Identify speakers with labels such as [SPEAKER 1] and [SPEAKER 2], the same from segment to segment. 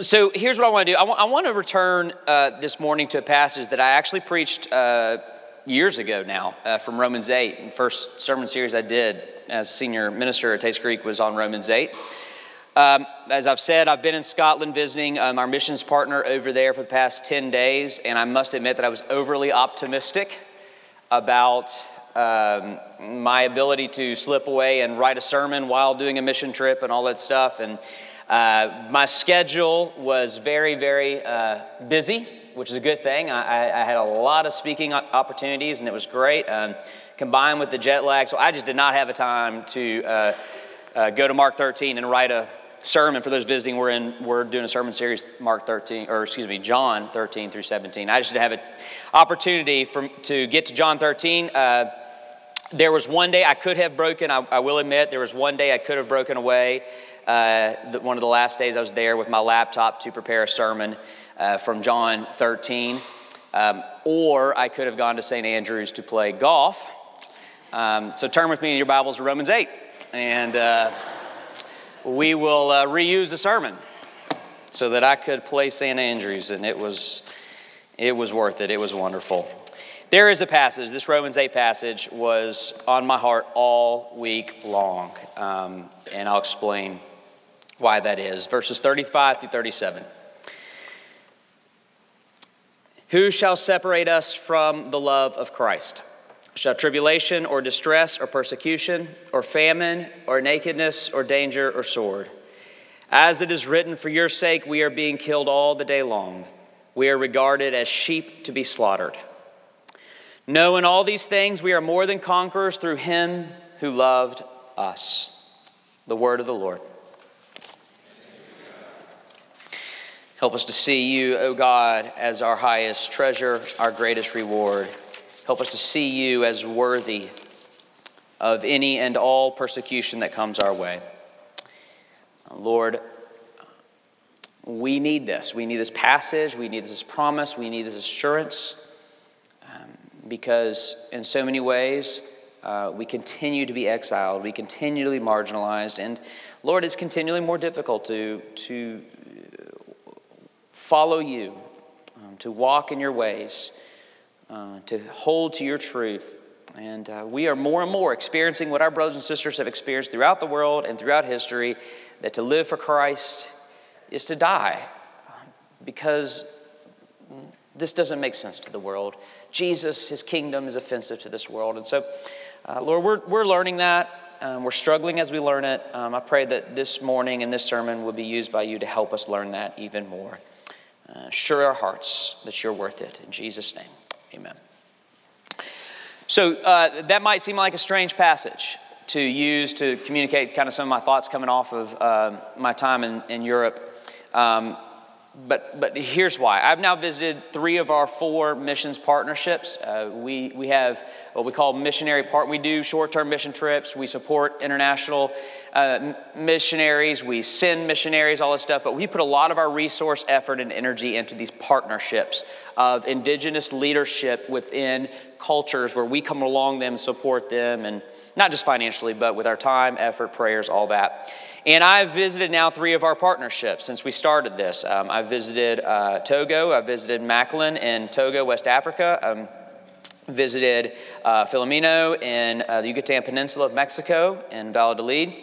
[SPEAKER 1] So here's what I want to do. I want to return uh, this morning to a passage that I actually preached uh, years ago now uh, from Romans 8. The first sermon series I did as senior minister at Tates Creek was on Romans 8. Um, as I've said, I've been in Scotland visiting um, our missions partner over there for the past 10 days, and I must admit that I was overly optimistic about um, my ability to slip away and write a sermon while doing a mission trip and all that stuff. And uh, my schedule was very, very uh, busy, which is a good thing. I, I, had a lot of speaking opportunities, and it was great. Um, combined with the jet lag, so I just did not have a time to uh, uh go to Mark 13 and write a sermon for those visiting. We're in we're doing a sermon series, Mark 13, or excuse me, John 13 through 17. I just didn't have an opportunity to get to John 13. Uh, there was one day I could have broken. I, I will admit there was one day I could have broken away uh, one of the last days I was there with my laptop to prepare a sermon uh, from John 13. Um, or I could have gone to St. Andrews to play golf. Um, so turn with me in your Bibles to Romans 8, and uh, we will uh, reuse the sermon so that I could play St. Andrews, and it was, it was worth it. It was wonderful. There is a passage, this Romans 8 passage was on my heart all week long, um, and I'll explain why that is. Verses 35 through 37. Who shall separate us from the love of Christ? Shall tribulation or distress or persecution or famine or nakedness or danger or sword? As it is written, For your sake we are being killed all the day long. We are regarded as sheep to be slaughtered. No, in all these things we are more than conquerors through him who loved us. The word of the Lord. Help us to see you, O God, as our highest treasure, our greatest reward. Help us to see you as worthy of any and all persecution that comes our way. Lord, we need this. We need this passage. We need this promise. We need this assurance um, because, in so many ways, uh, we continue to be exiled. We continue to be marginalized. And, Lord, it's continually more difficult to, to follow you, um, to walk in your ways, uh, to hold to your truth. And uh, we are more and more experiencing what our brothers and sisters have experienced throughout the world and throughout history that to live for Christ is to die because this doesn't make sense to the world. Jesus, his kingdom is offensive to this world. And so, uh, Lord, we're, we're learning that. Um, we're struggling as we learn it. Um, I pray that this morning and this sermon will be used by you to help us learn that even more. Uh, assure our hearts that you're worth it. In Jesus' name, amen. So uh, that might seem like a strange passage to use to communicate kind of some of my thoughts coming off of uh, my time in, in Europe. Um, but, but here's why. I've now visited three of our four missions partnerships. Uh, we, we have what we call missionary part. We do short-term mission trips. We support international uh, missionaries. We send missionaries, all this stuff. But we put a lot of our resource, effort, and energy into these partnerships of indigenous leadership within cultures where we come along them, support them, and not just financially, but with our time, effort, prayers, all that. And I've visited now three of our partnerships since we started this. Um, I've visited uh, Togo, I've visited Macklin in Togo, West Africa. Um, visited uh, Filomeno in uh, the Yucatan Peninsula of Mexico in Valladolid.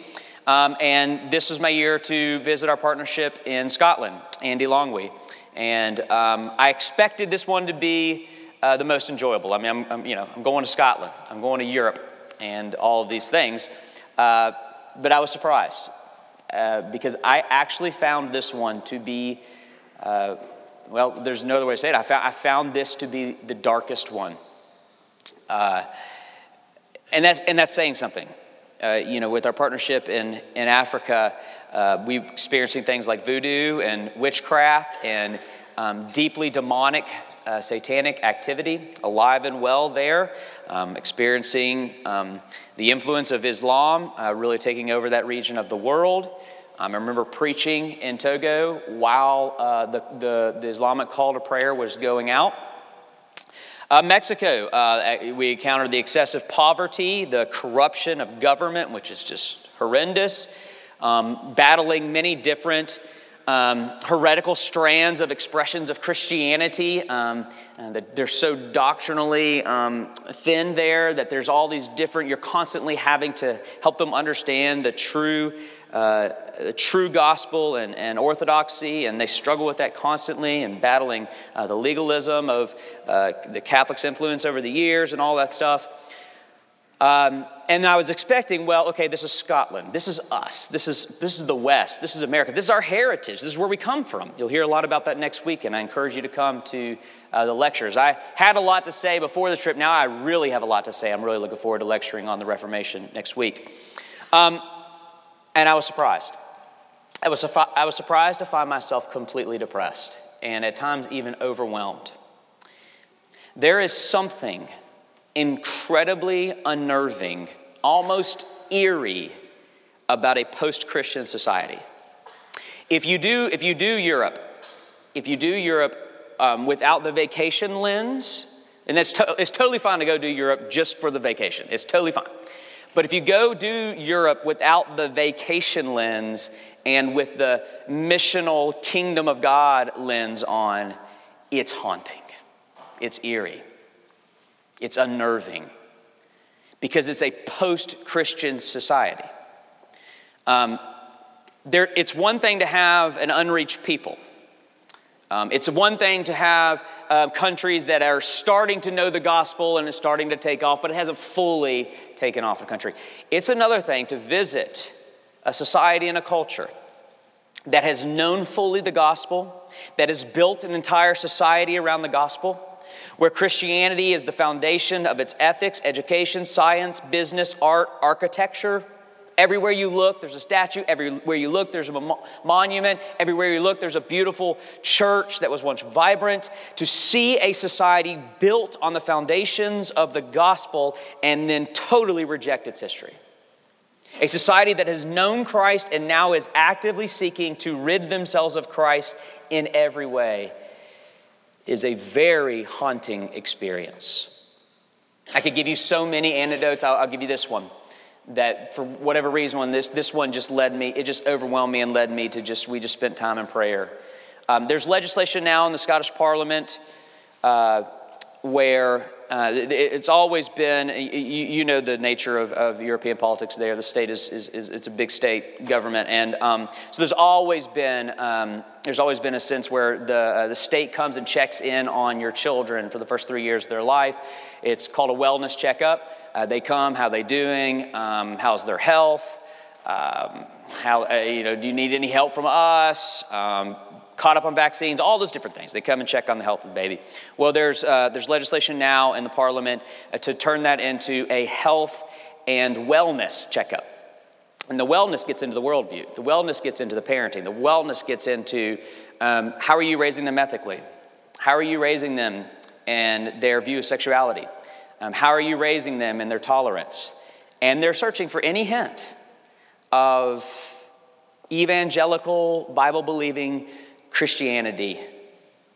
[SPEAKER 1] Um, and this was my year to visit our partnership in Scotland, Andy Longwy. And um, I expected this one to be uh, the most enjoyable. I mean, I'm, I'm, you know, I'm going to Scotland, I'm going to Europe, and all of these things. Uh, but I was surprised. Uh, because I actually found this one to be, uh, well, there's no other way to say it. I found, I found this to be the darkest one. Uh, and, that's, and that's saying something. Uh, you know, with our partnership in, in Africa, uh, we're experiencing things like voodoo and witchcraft and um, deeply demonic, uh, satanic activity alive and well there, um, experiencing um, the influence of Islam uh, really taking over that region of the world. Um, I remember preaching in Togo while uh, the, the, the, Islamic call to prayer was going out. Uh, Mexico, uh, we encountered the excessive poverty, the corruption of government, which is just horrendous, um, battling many different um, heretical strands of expressions of Christianity. Um, that they're so doctrinally um, thin there that there's all these different, you're constantly having to help them understand the true. Uh, the true gospel and, and, orthodoxy, and they struggle with that constantly and battling uh, the legalism of uh, the Catholic's influence over the years and all that stuff. Um, and I was expecting, well, okay, this is Scotland. This is us. This is, this is the West. This is America. This is our heritage. This is where we come from. You'll hear a lot about that next week, and I encourage you to come to uh, the lectures. I had a lot to say before this trip. Now I really have a lot to say. I'm really looking forward to lecturing on the Reformation next week. Um, and I was surprised. I was, I was surprised to find myself completely depressed and at times even overwhelmed. There is something incredibly unnerving, almost eerie about a post Christian society. If you, do, if you do Europe, if you do Europe um, without the vacation lens, and it's, to, it's totally fine to go do Europe just for the vacation, it's totally fine. But if you go do Europe without the vacation lens and with the missional kingdom of God lens on, it's haunting, it's eerie. It's unnerving because it's a post Christian society. Um, there, it's one thing to have an unreached people. Um, it's one thing to have uh, countries that are starting to know the gospel and is starting to take off, but it hasn't fully taken off in a country. It's another thing to visit a society and a culture that has known fully the gospel, that has built an entire society around the gospel, where Christianity is the foundation of its ethics, education, science, business, art, architecture. Everywhere you look, there's a statue. Everywhere you look, there's a mo- monument. Everywhere you look, there's a beautiful church that was once vibrant. To see a society built on the foundations of the gospel and then totally reject its history. A society that has known Christ and now is actively seeking to rid themselves of Christ in every way is a very haunting experience. I could give you so many anecdotes. I'll, I'll, give you this one that for whatever reason, this, this one just led me, it just overwhelmed me and led me to just, we just spent time in prayer. Um, there's legislation now in the Scottish Parliament uh, where uh, it's always been, you, know the nature of, of European politics there. The state is, is, is, it's a big state government. And um, so there's always been, um, there's always been a sense where the, uh, the state comes and checks in on your children for the first three years of their life. It's called a wellness checkup. Uh, they come, how they doing, um, how's their health, um, how, uh, you know, do you need any help from us? Caught up on vaccines, all those different things. They come and check on the health of the baby. Well, there's, uh, there's legislation now in the parliament uh, to turn that into a health and wellness checkup. And the wellness gets into the worldview, the wellness gets into the parenting, the wellness gets into um, how are you raising them ethically? How are you raising them and their view of sexuality? Um, how are you raising them in their tolerance? And they're searching for any hint of evangelical, Bible believing Christianity,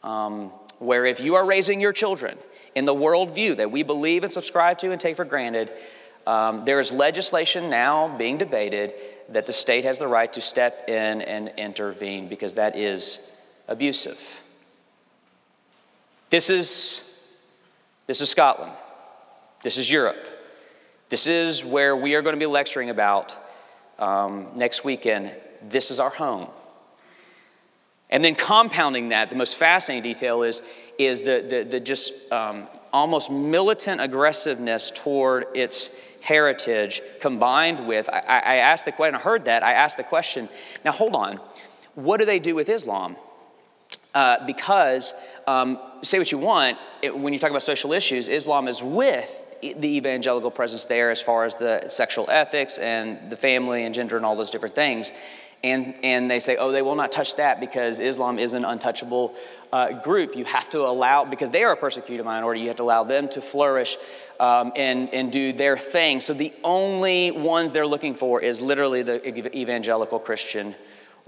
[SPEAKER 1] um, where if you are raising your children in the worldview that we believe and subscribe to and take for granted, um, there is legislation now being debated that the state has the right to step in and intervene because that is abusive. This is, this is Scotland. This is Europe. This is where we are going to be lecturing about um, next weekend. This is our home. And then compounding that, the most fascinating detail is, is the, the, the just um, almost militant aggressiveness toward its heritage combined with, I, I asked the question, I heard that, I asked the question, now hold on, what do they do with Islam? Uh, because, um, say what you want, it, when you talk about social issues, Islam is with the evangelical presence there as far as the sexual ethics and the family and gender and all those different things and, and they say, oh, they will not touch that because Islam is an untouchable uh, group. You have to allow, because they are a persecuted minority, you have to allow them to flourish um, and, and do their thing. So the only ones they're looking for is literally the evangelical Christian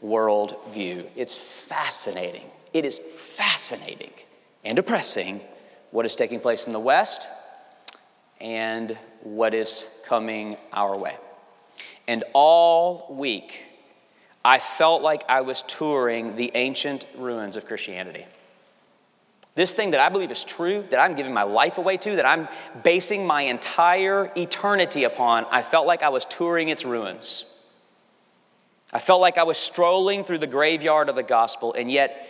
[SPEAKER 1] worldview. It's fascinating. It is fascinating and depressing what is taking place in the West and what is coming our way. And all week, I felt like I was touring the ancient ruins of Christianity. This thing that I believe is true, that I'm giving my life away to, that I'm basing my entire eternity upon, I felt like I was touring its ruins. I felt like I was strolling through the graveyard of the gospel, and yet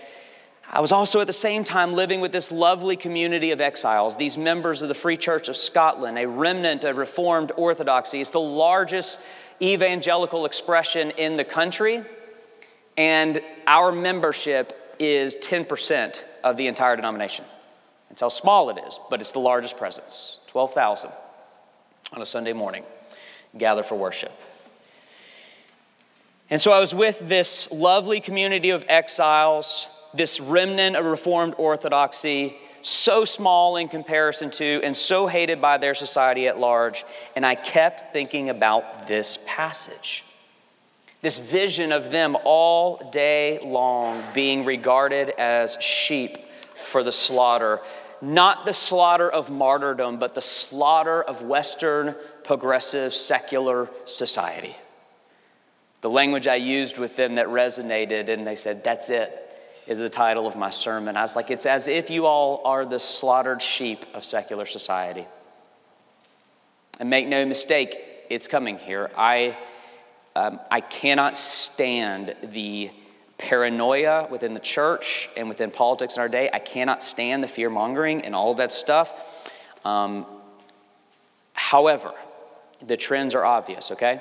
[SPEAKER 1] I was also at the same time living with this lovely community of exiles, these members of the Free Church of Scotland, a remnant of Reformed Orthodoxy. It's the largest evangelical expression in the country, and our membership is 10% of the entire denomination. That's how small it is, but it's the largest presence 12,000 on a Sunday morning gather for worship. And so I was with this lovely community of exiles, this remnant of Reformed Orthodoxy, so small in comparison to and so hated by their society at large. And I kept thinking about this passage. This vision of them all day long being regarded as sheep for the slaughter. Not the slaughter of martyrdom, but the slaughter of Western progressive secular society. The language I used with them that resonated, and they said, That's it, is the title of my sermon. I was like, It's as if you all are the slaughtered sheep of secular society. And make no mistake, it's coming here. I um, I cannot stand the paranoia within the church and within politics in our day. I cannot stand the fear mongering and all of that stuff. Um, however, the trends are obvious, okay?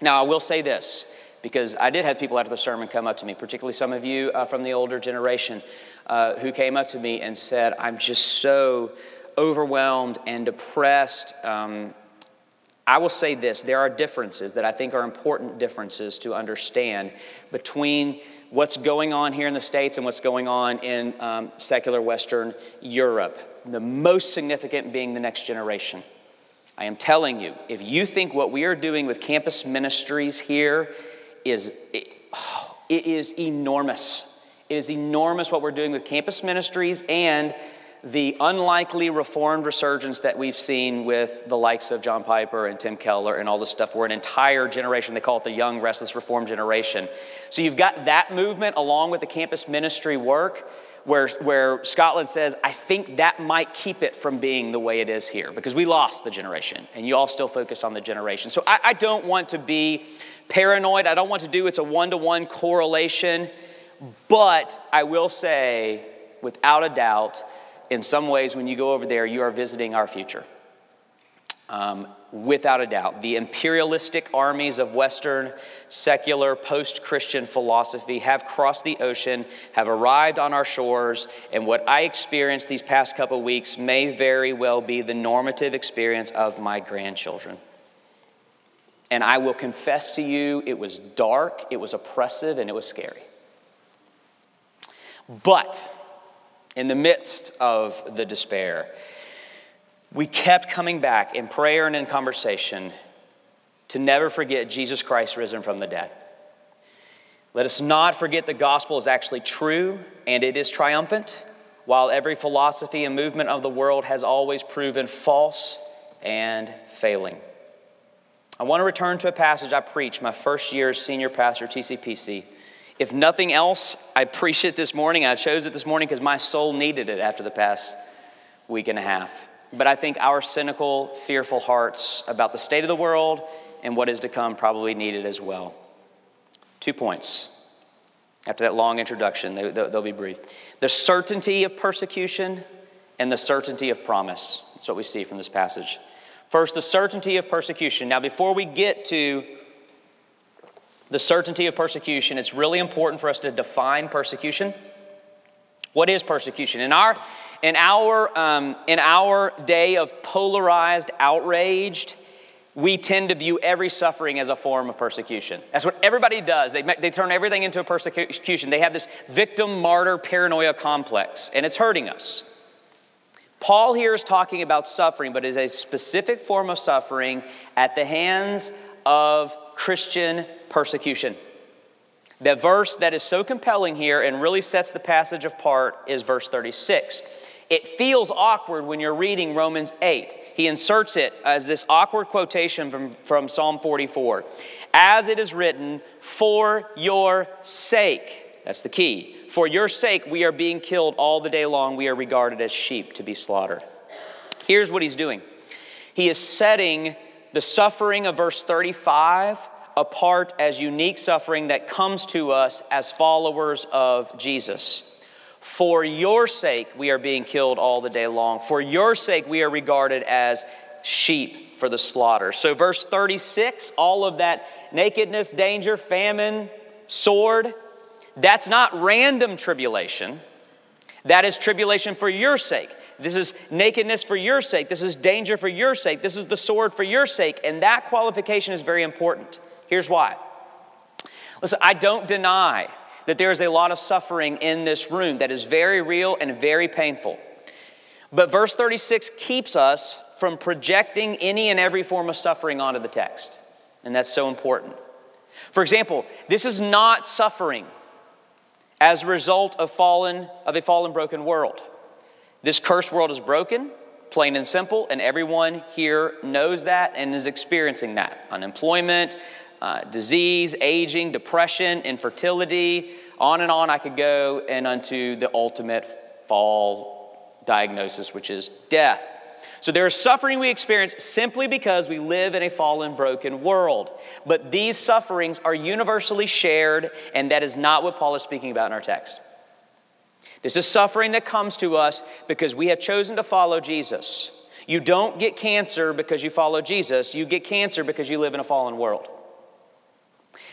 [SPEAKER 1] Now, I will say this because I did have people after the sermon come up to me, particularly some of you uh, from the older generation, uh, who came up to me and said, I'm just so overwhelmed and depressed. Um, I will say this there are differences that I think are important differences to understand between what's going on here in the States and what's going on in um, secular Western Europe. The most significant being the next generation. I am telling you, if you think what we are doing with campus ministries here is, it, oh, it is enormous. It is enormous what we're doing with campus ministries and the unlikely reformed resurgence that we've seen with the likes of John Piper and Tim Keller and all this stuff. We're an entire generation, they call it the young, restless, reformed generation. So you've got that movement along with the campus ministry work. Where, where Scotland says, I think that might keep it from being the way it is here because we lost the generation and you all still focus on the generation. So I, I don't want to be paranoid. I don't want to do it's a one to one correlation. But I will say, without a doubt, in some ways, when you go over there, you are visiting our future. Um, without a doubt. The imperialistic armies of Western, secular, post Christian philosophy have crossed the ocean, have arrived on our shores, and what I experienced these past couple weeks may very well be the normative experience of my grandchildren. And I will confess to you, it was dark, it was oppressive, and it was scary. But in the midst of the despair, we kept coming back in prayer and in conversation to never forget Jesus Christ risen from the dead. Let us not forget the gospel is actually true and it is triumphant, while every philosophy and movement of the world has always proven false and failing. I want to return to a passage I preached my first year as senior pastor at TCPC. If nothing else, I preach it this morning. I chose it this morning because my soul needed it after the past week and a half. But I think our cynical, fearful hearts about the state of the world and what is to come probably need it as well. Two points. After that long introduction, they, will be brief. The certainty of persecution and the certainty of promise. That's what we see from this passage. First, the certainty of persecution. Now, before we get to the certainty of persecution, it's really important for us to define persecution. What is persecution? In our, in our, um, in our day of polarized, outraged, we tend to view every suffering as a form of persecution. That's what everybody does. They, they turn everything into a persecution. They have this victim martyr paranoia complex, and it's hurting us. Paul here is talking about suffering, but it is a specific form of suffering at the hands of Christian persecution. The verse that is so compelling here and really sets the passage apart is verse 36. It feels awkward when you're reading Romans 8. He inserts it as this awkward quotation from, from Psalm 44. As it is written, for your sake. That's the key. For your sake, we are being killed all the day long. We are regarded as sheep to be slaughtered. Here's what he's doing he is setting the suffering of verse 35 apart as unique suffering that comes to us as followers of Jesus. For your sake, we are being killed all the day long. For your sake, we are regarded as sheep for the slaughter. So, verse 36, all of that nakedness, danger, famine, sword, that's not random tribulation. That is tribulation for your sake. This is nakedness for your sake. This is danger for your sake. This is the sword for your sake. And that qualification is very important. Here's why. Listen, I don't deny that there is a lot of suffering in this room that is very real and very painful. But verse 36 keeps us from projecting any and every form of suffering onto the text. And that's so important. For example, this is not suffering as a result of fallen of a fallen broken world. This cursed world is broken, plain and simple, and everyone here knows that and is experiencing that. Unemployment, uh, disease, aging, depression, infertility, on and on I could go, and unto the ultimate fall diagnosis, which is death. So there is suffering we experience simply because we live in a fallen, broken world. But these sufferings are universally shared, and that is not what Paul is speaking about in our text. This is suffering that comes to us because we have chosen to follow Jesus. You don't get cancer because you follow Jesus, you get cancer because you live in a fallen world.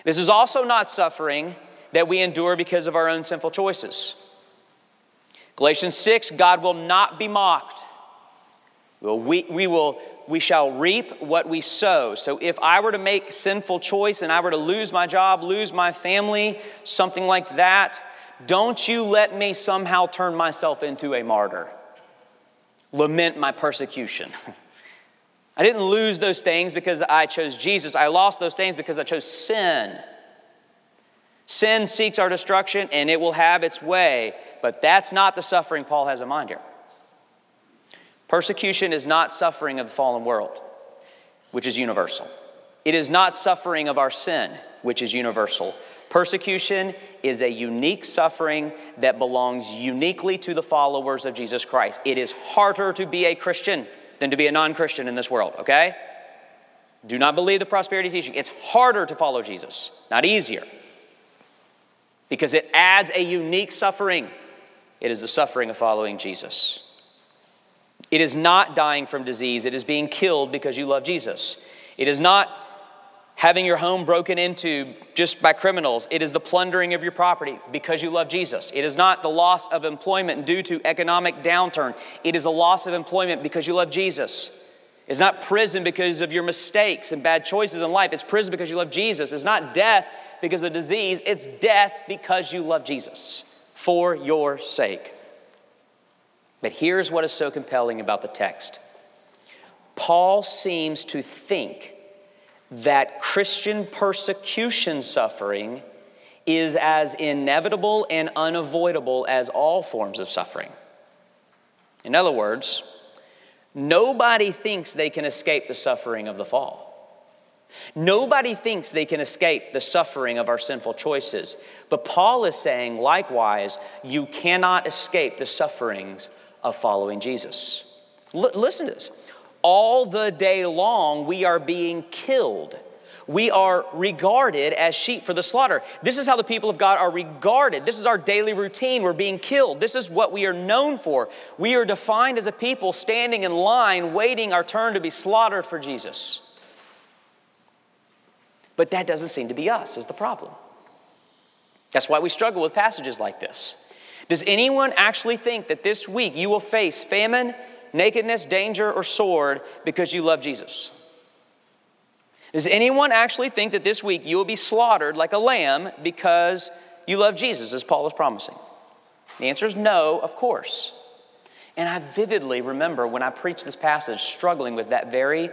[SPEAKER 1] This is also not suffering that we endure because of our own sinful choices. Galatians 6 God will not be mocked. We, we, will, we shall reap what we sow. So if I were to make sinful choice and I were to lose my job, lose my family, something like that, don't you let me somehow turn myself into a martyr. Lament my persecution. I didn't lose those things because I chose Jesus. I lost those things because I chose sin. Sin seeks our destruction and it will have its way, but that's not the suffering Paul has in mind here. Persecution is not suffering of the fallen world, which is universal. It is not suffering of our sin, which is universal. Persecution is a unique suffering that belongs uniquely to the followers of Jesus Christ. It is harder to be a Christian than to be a non Christian in this world, okay? Do not believe the prosperity teaching. It's harder to follow Jesus, not easier, because it adds a unique suffering. It is the suffering of following Jesus. It is not dying from disease, it is being killed because you love Jesus. It is not having your home broken into just by criminals. It is the plundering of your property because you love Jesus. It is not the loss of employment due to economic downturn. It is a loss of employment because you love Jesus. It's not prison because of your mistakes and bad choices in life. It's prison because you love Jesus. It's not death because of disease. It's death because you love Jesus for your sake. But here's what is so compelling about the text Paul seems to think that Christian persecution suffering is as inevitable and unavoidable as all forms of suffering. In other words, nobody thinks they can escape the suffering of the fall. Nobody thinks they can escape the suffering of our sinful choices. But Paul is saying, likewise, you cannot escape the sufferings of following Jesus. L- listen to this all the day long we are being killed. We are regarded as sheep for the slaughter. This is how the people of God are regarded. This is our daily routine. We're being killed. This is what we are known for. We are defined as a people standing in line, waiting our turn to be slaughtered for Jesus. But that doesn't seem to be us, is the problem. That's why we struggle with passages like this. Does anyone actually think that this week you will face famine nakedness, danger, or sword because you love Jesus? Does anyone actually think that this week you will be slaughtered like a lamb because you love Jesus, as Paul is promising? The answer is no, of course. And I vividly remember when I preached this passage struggling with that very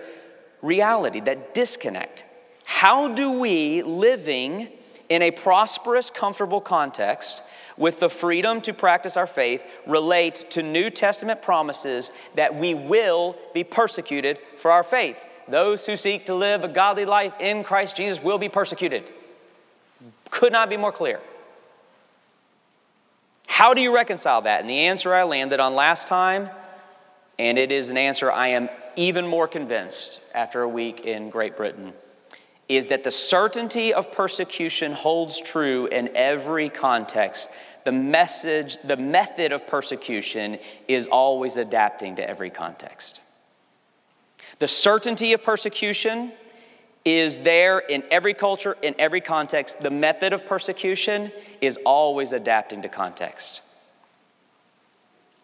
[SPEAKER 1] reality, that disconnect. How do we, living in a prosperous, comfortable context, with the freedom to practice our faith relate to New Testament promises that we will be persecuted for our faith. Those who seek to live a godly life in Christ Jesus will be persecuted. Could not be more clear. How do you reconcile that? And the answer I landed on last time, and it is an answer I am even more convinced after a week in Great Britain is that the certainty of persecution holds true in every context. The message, the method of persecution is always adapting to every context. The certainty of persecution is there in every culture, in every context. The method of persecution is always adapting to context.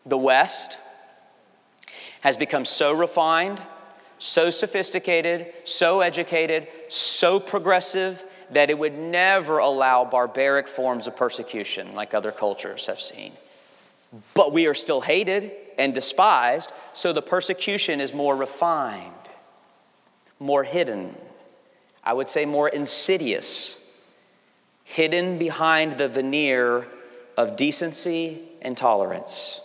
[SPEAKER 1] The West has become so refined so sophisticated, so educated, so progressive that it would never allow barbaric forms of persecution like other cultures have seen. But we are still hated and despised, so the persecution is more refined, more hidden, I would say more insidious, hidden behind the veneer of decency and tolerance.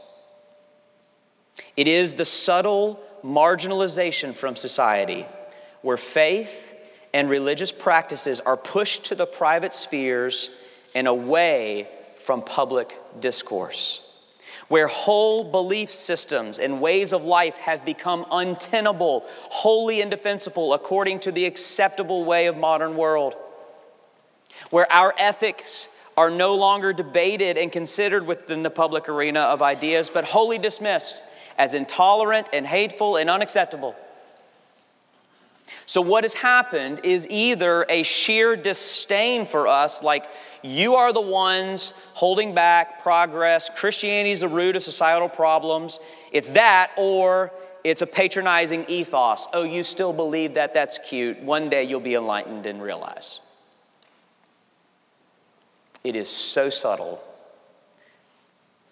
[SPEAKER 1] It is the subtle marginalization from society, where faith and religious practices are pushed to the private spheres and away from public discourse, where whole belief systems and ways of life have become untenable, wholly indefensible according to the acceptable way of modern world, where our ethics are no longer debated and considered within the public arena of ideas, but wholly dismissed as intolerant and hateful and unacceptable. So, what has happened is either a sheer disdain for us, like you are the ones holding back progress, Christianity is the root of societal problems. It's that, or it's a patronizing ethos. Oh, you still believe that? That's cute. One day you'll be enlightened and realize. It is so subtle.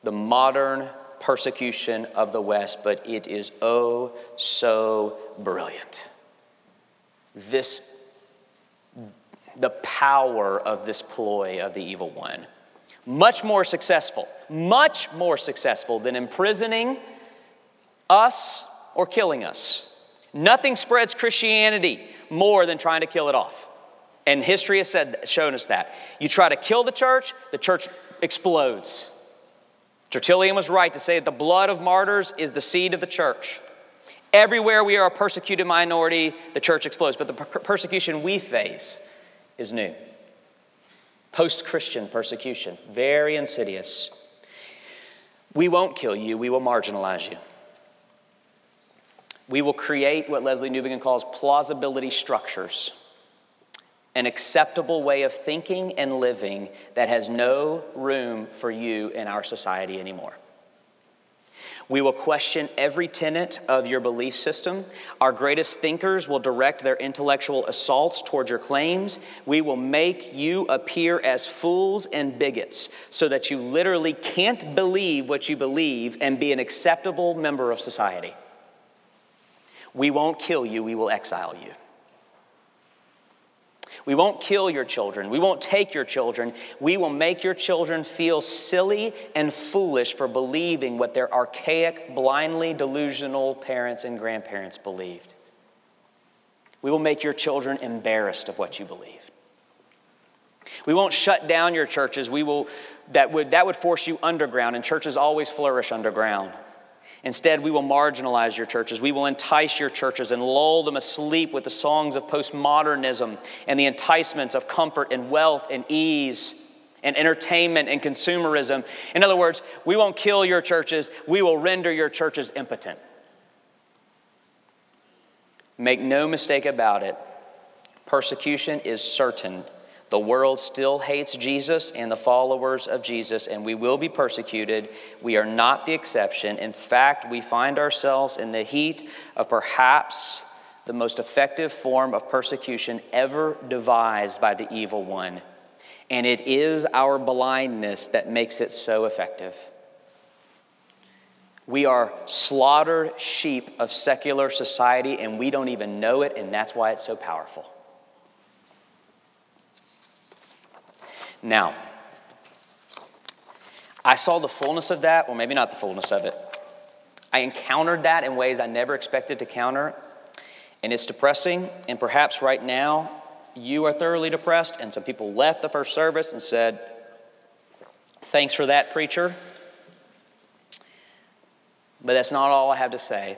[SPEAKER 1] The modern persecution of the West, but it is oh so brilliant. This, the power of this ploy of the evil one. Much more successful, much more successful than imprisoning us or killing us. Nothing spreads Christianity more than trying to kill it off. And history has said, shown us that. You try to kill the church, the church explodes. Tertullian was right to say that the blood of martyrs is the seed of the church. Everywhere we are a persecuted minority, the church explodes. But the per- persecution we face is new. Post Christian persecution, very insidious. We won't kill you, we will marginalize you. We will create what Lesslie Newbigin calls plausibility structures an acceptable way of thinking and living that has no room for you in our society anymore. We will question every tenet of your belief system. Our greatest thinkers will direct their intellectual assaults towards your claims. We will make you appear as fools and bigots so that you literally can't believe what you believe and be an acceptable member of society. We won't kill you, we will exile you. We won't kill your children. We won't take your children. We will make your children feel silly and foolish for believing what their archaic, blindly delusional parents and grandparents believed. We will make your children embarrassed of what you believe. We won't shut down your churches. We will, that, would, that would force you underground, and churches always flourish underground. Instead, we will marginalize your churches. We will entice your churches and lull them asleep with the songs of postmodernism and the enticements of comfort and wealth and ease and entertainment and consumerism. In other words, we won't kill your churches, we will render your churches impotent. Make no mistake about it, persecution is certain the world still hates Jesus and the followers of Jesus, and we will be persecuted. We are not the exception. In fact, we find ourselves in the heat of perhaps the most effective form of persecution ever devised by the evil one. And it is our blindness that makes it so effective. We are slaughtered sheep of secular society, and we don't even know it, and that's why it's so powerful. Now, I saw the fullness of that, or maybe not the fullness of it. I encountered that in ways I never expected to counter, and it's depressing. And perhaps right now, you are thoroughly depressed, and some people left the first service and said, Thanks for that, preacher. But that's not all I have to say.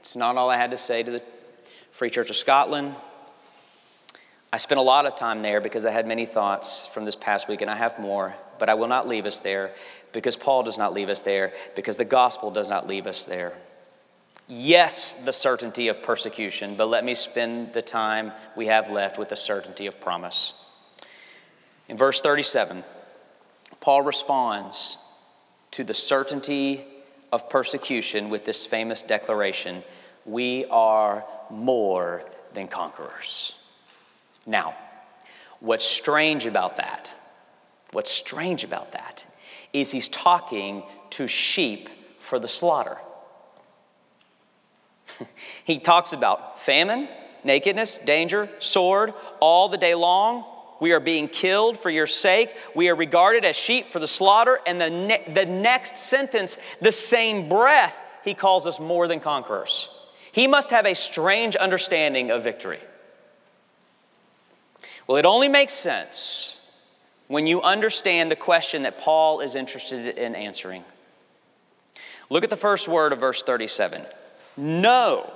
[SPEAKER 1] It's not all I had to say to the Free Church of Scotland. I spent a lot of time there because I had many thoughts from this past week, and I have more, but I will not leave us there because Paul does not leave us there, because the gospel does not leave us there. Yes, the certainty of persecution, but let me spend the time we have left with the certainty of promise. In verse 37, Paul responds to the certainty of persecution with this famous declaration We are more than conquerors. Now, what's strange about that, what's strange about that, is he's talking to sheep for the slaughter. he talks about famine, nakedness, danger, sword, all the day long. We are being killed for your sake. We are regarded as sheep for the slaughter. And the, ne- the next sentence, the same breath, he calls us more than conquerors. He must have a strange understanding of victory. Well, it only makes sense when you understand the question that Paul is interested in answering. Look at the first word of verse 37 No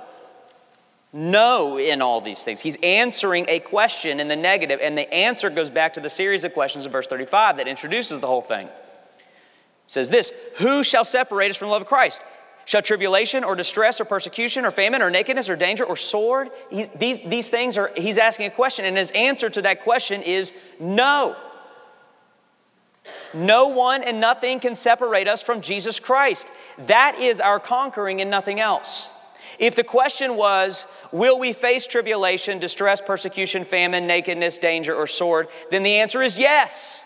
[SPEAKER 1] no in all these things. He's answering a question in the negative, and the answer goes back to the series of questions in verse 35 that introduces the whole thing. It says this Who shall separate us from the love of Christ? Shall tribulation or distress or persecution or famine or nakedness or danger or sword? He, these, these things are, he's asking a question, and his answer to that question is no. No one and nothing can separate us from Jesus Christ. That is our conquering and nothing else. If the question was, will we face tribulation, distress, persecution, famine, nakedness, danger, or sword, then the answer is yes.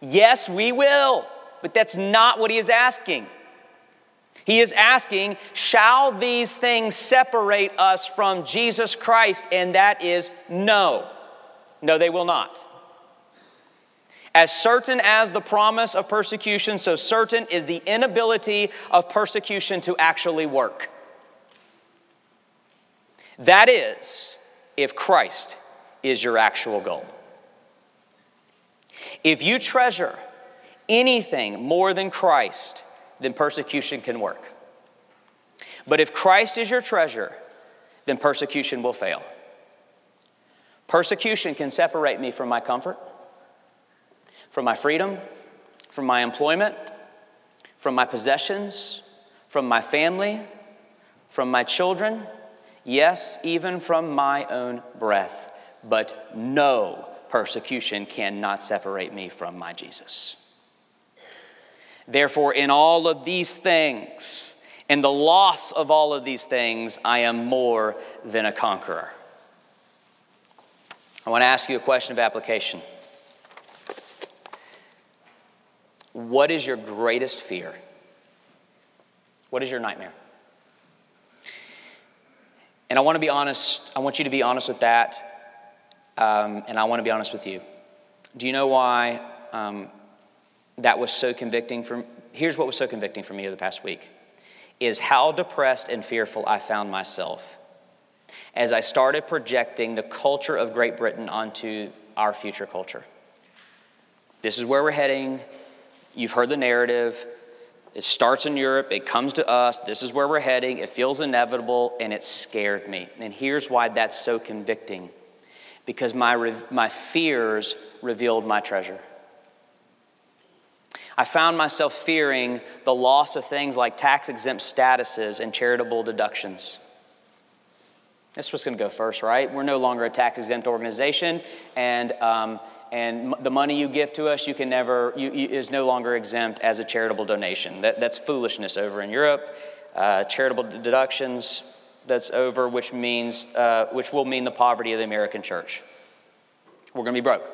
[SPEAKER 1] Yes, we will. But that's not what he is asking. He is asking, shall these things separate us from Jesus Christ? And that is no. No, they will not. As certain as the promise of persecution, so certain is the inability of persecution to actually work. That is, if Christ is your actual goal. If you treasure anything more than Christ, then persecution can work. But if Christ is your treasure, then persecution will fail. Persecution can separate me from my comfort, from my freedom, from my employment, from my possessions, from my family, from my children yes, even from my own breath, but no persecution cannot separate me from my Jesus. Therefore, in all of these things, in the loss of all of these things, I am more than a conqueror. I want to ask you a question of application. What is your greatest fear? What is your nightmare? And I want to be honest, I want you to be honest with that, um, and I want to be honest with you. Do you know why um, that was so convicting for Here's what was so convicting for me over the past week is how depressed and fearful I found myself as I started projecting the culture of Great Britain onto our future culture. This is where we're heading. You've heard the narrative. It starts in Europe, it comes to us, this is where we're heading, it feels inevitable, and it scared me. And here's why that's so convicting because my, my fears revealed my treasure. I found myself fearing the loss of things like tax exempt statuses and charitable deductions. That's what's going to go first, right? We're no longer a tax exempt organization, and um, and the money you give to us you can never you, you, is no longer exempt as a charitable donation. That, that's foolishness over in europe. Uh, charitable deductions that's over which means uh, which will mean the poverty of the american church. We're going to be broke.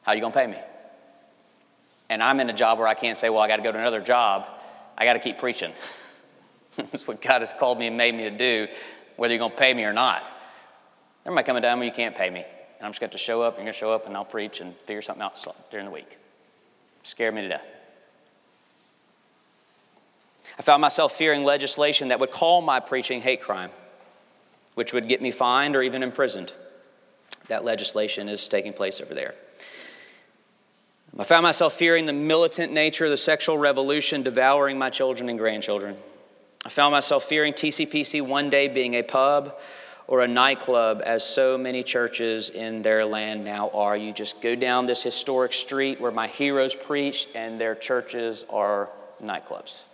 [SPEAKER 1] How are you going to pay me and i'm in a job where i can't say well i got to go to another job i got to keep preaching that's what god has called me and made me to do whether you're going to pay me or not there might come a time when you can't pay me and I'm just going to show up, and you're going to show up, and I'll preach and figure something out during the week. Scared me to death. I found myself fearing legislation that would call my preaching hate crime, which would get me fined or even imprisoned. That legislation is taking place over there. I found myself fearing the militant nature of the sexual revolution devouring my children and grandchildren. I found myself fearing TCPC one day being a pub or a nightclub, as so many churches in their land now are. You just go down this historic street where my heroes preached, and their churches are nightclubs.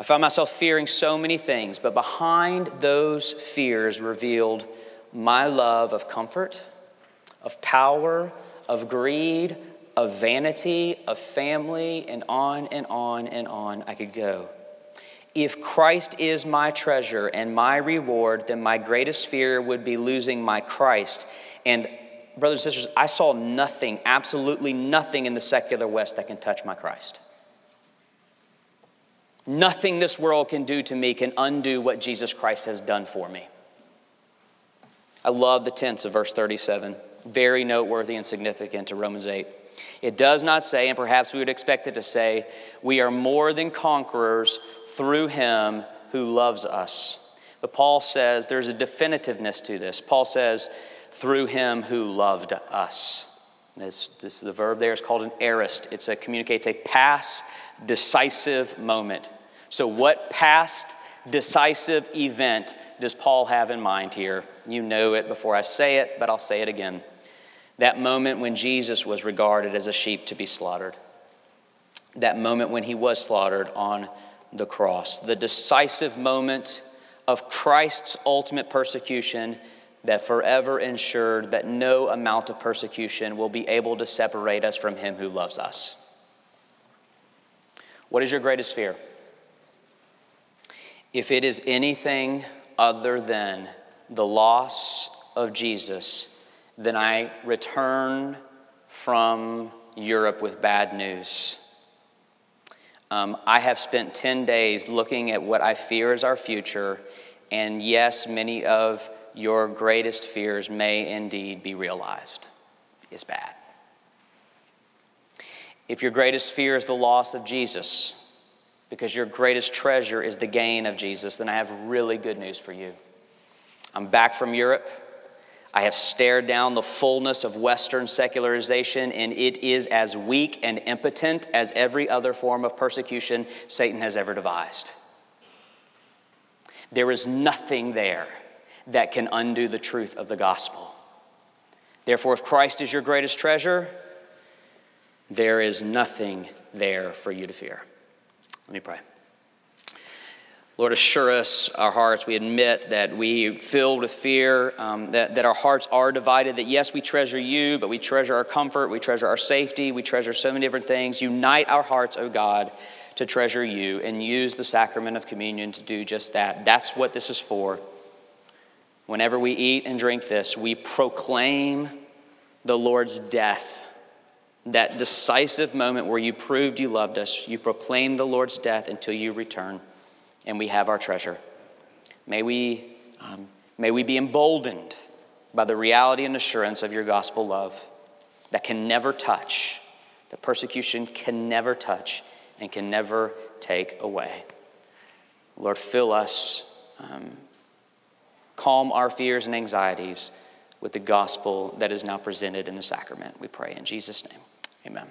[SPEAKER 1] I found myself fearing so many things, but behind those fears revealed my love of comfort, of power, of greed, of vanity, of family, and on and on and on I could go. If Christ is my treasure and my reward, then my greatest fear would be losing my Christ. And, brothers and sisters, I saw nothing, absolutely nothing in the secular West that can touch my Christ. Nothing this world can do to me can undo what Jesus Christ has done for me. I love the tense of verse 37. Very noteworthy and significant to Romans 8. It does not say, and perhaps we would expect it to say, we are more than conquerors through him who loves us. But Paul says there's a definitiveness to this. Paul says, through him who loved us. This, this, the verb there is called an aorist. It communicates a past decisive moment. So, what past decisive event does Paul have in mind here? You know it before I say it, but I'll say it again. That moment when Jesus was regarded as a sheep to be slaughtered. That moment when he was slaughtered on the cross. The decisive moment of Christ's ultimate persecution that forever ensured that no amount of persecution will be able to separate us from him who loves us. What is your greatest fear? If it is anything other than the loss of Jesus, then I return from Europe with bad news. Um, I have spent 10 days looking at what I fear is our future, and yes, many of your greatest fears may indeed be realized. It's bad. If your greatest fear is the loss of Jesus, because your greatest treasure is the gain of Jesus, then I have really good news for you. I'm back from Europe. I have stared down the fullness of Western secularization, and it is as weak and impotent as every other form of persecution Satan has ever devised. There is nothing there that can undo the truth of the gospel. Therefore, if Christ is your greatest treasure, there is nothing there for you to fear. Let me pray. Lord, assure us our hearts. We admit that we filled with fear, um, that, that our hearts are divided, that yes, we treasure you, but we treasure our comfort, we treasure our safety, we treasure so many different things. Unite our hearts, O oh God, to treasure you and use the sacrament of communion to do just that. That's what this is for. Whenever we eat and drink this, we proclaim the Lord's death. That decisive moment where you proved you loved us, you proclaim the Lord's death until you return, and we have our treasure. May we, um, may we be emboldened by the reality and assurance of your gospel love that can never touch, that persecution can never touch and can never take away. Lord, fill us. Um, calm our fears and anxieties with the gospel that is now presented in the sacrament. We pray in Jesus' name. Amen.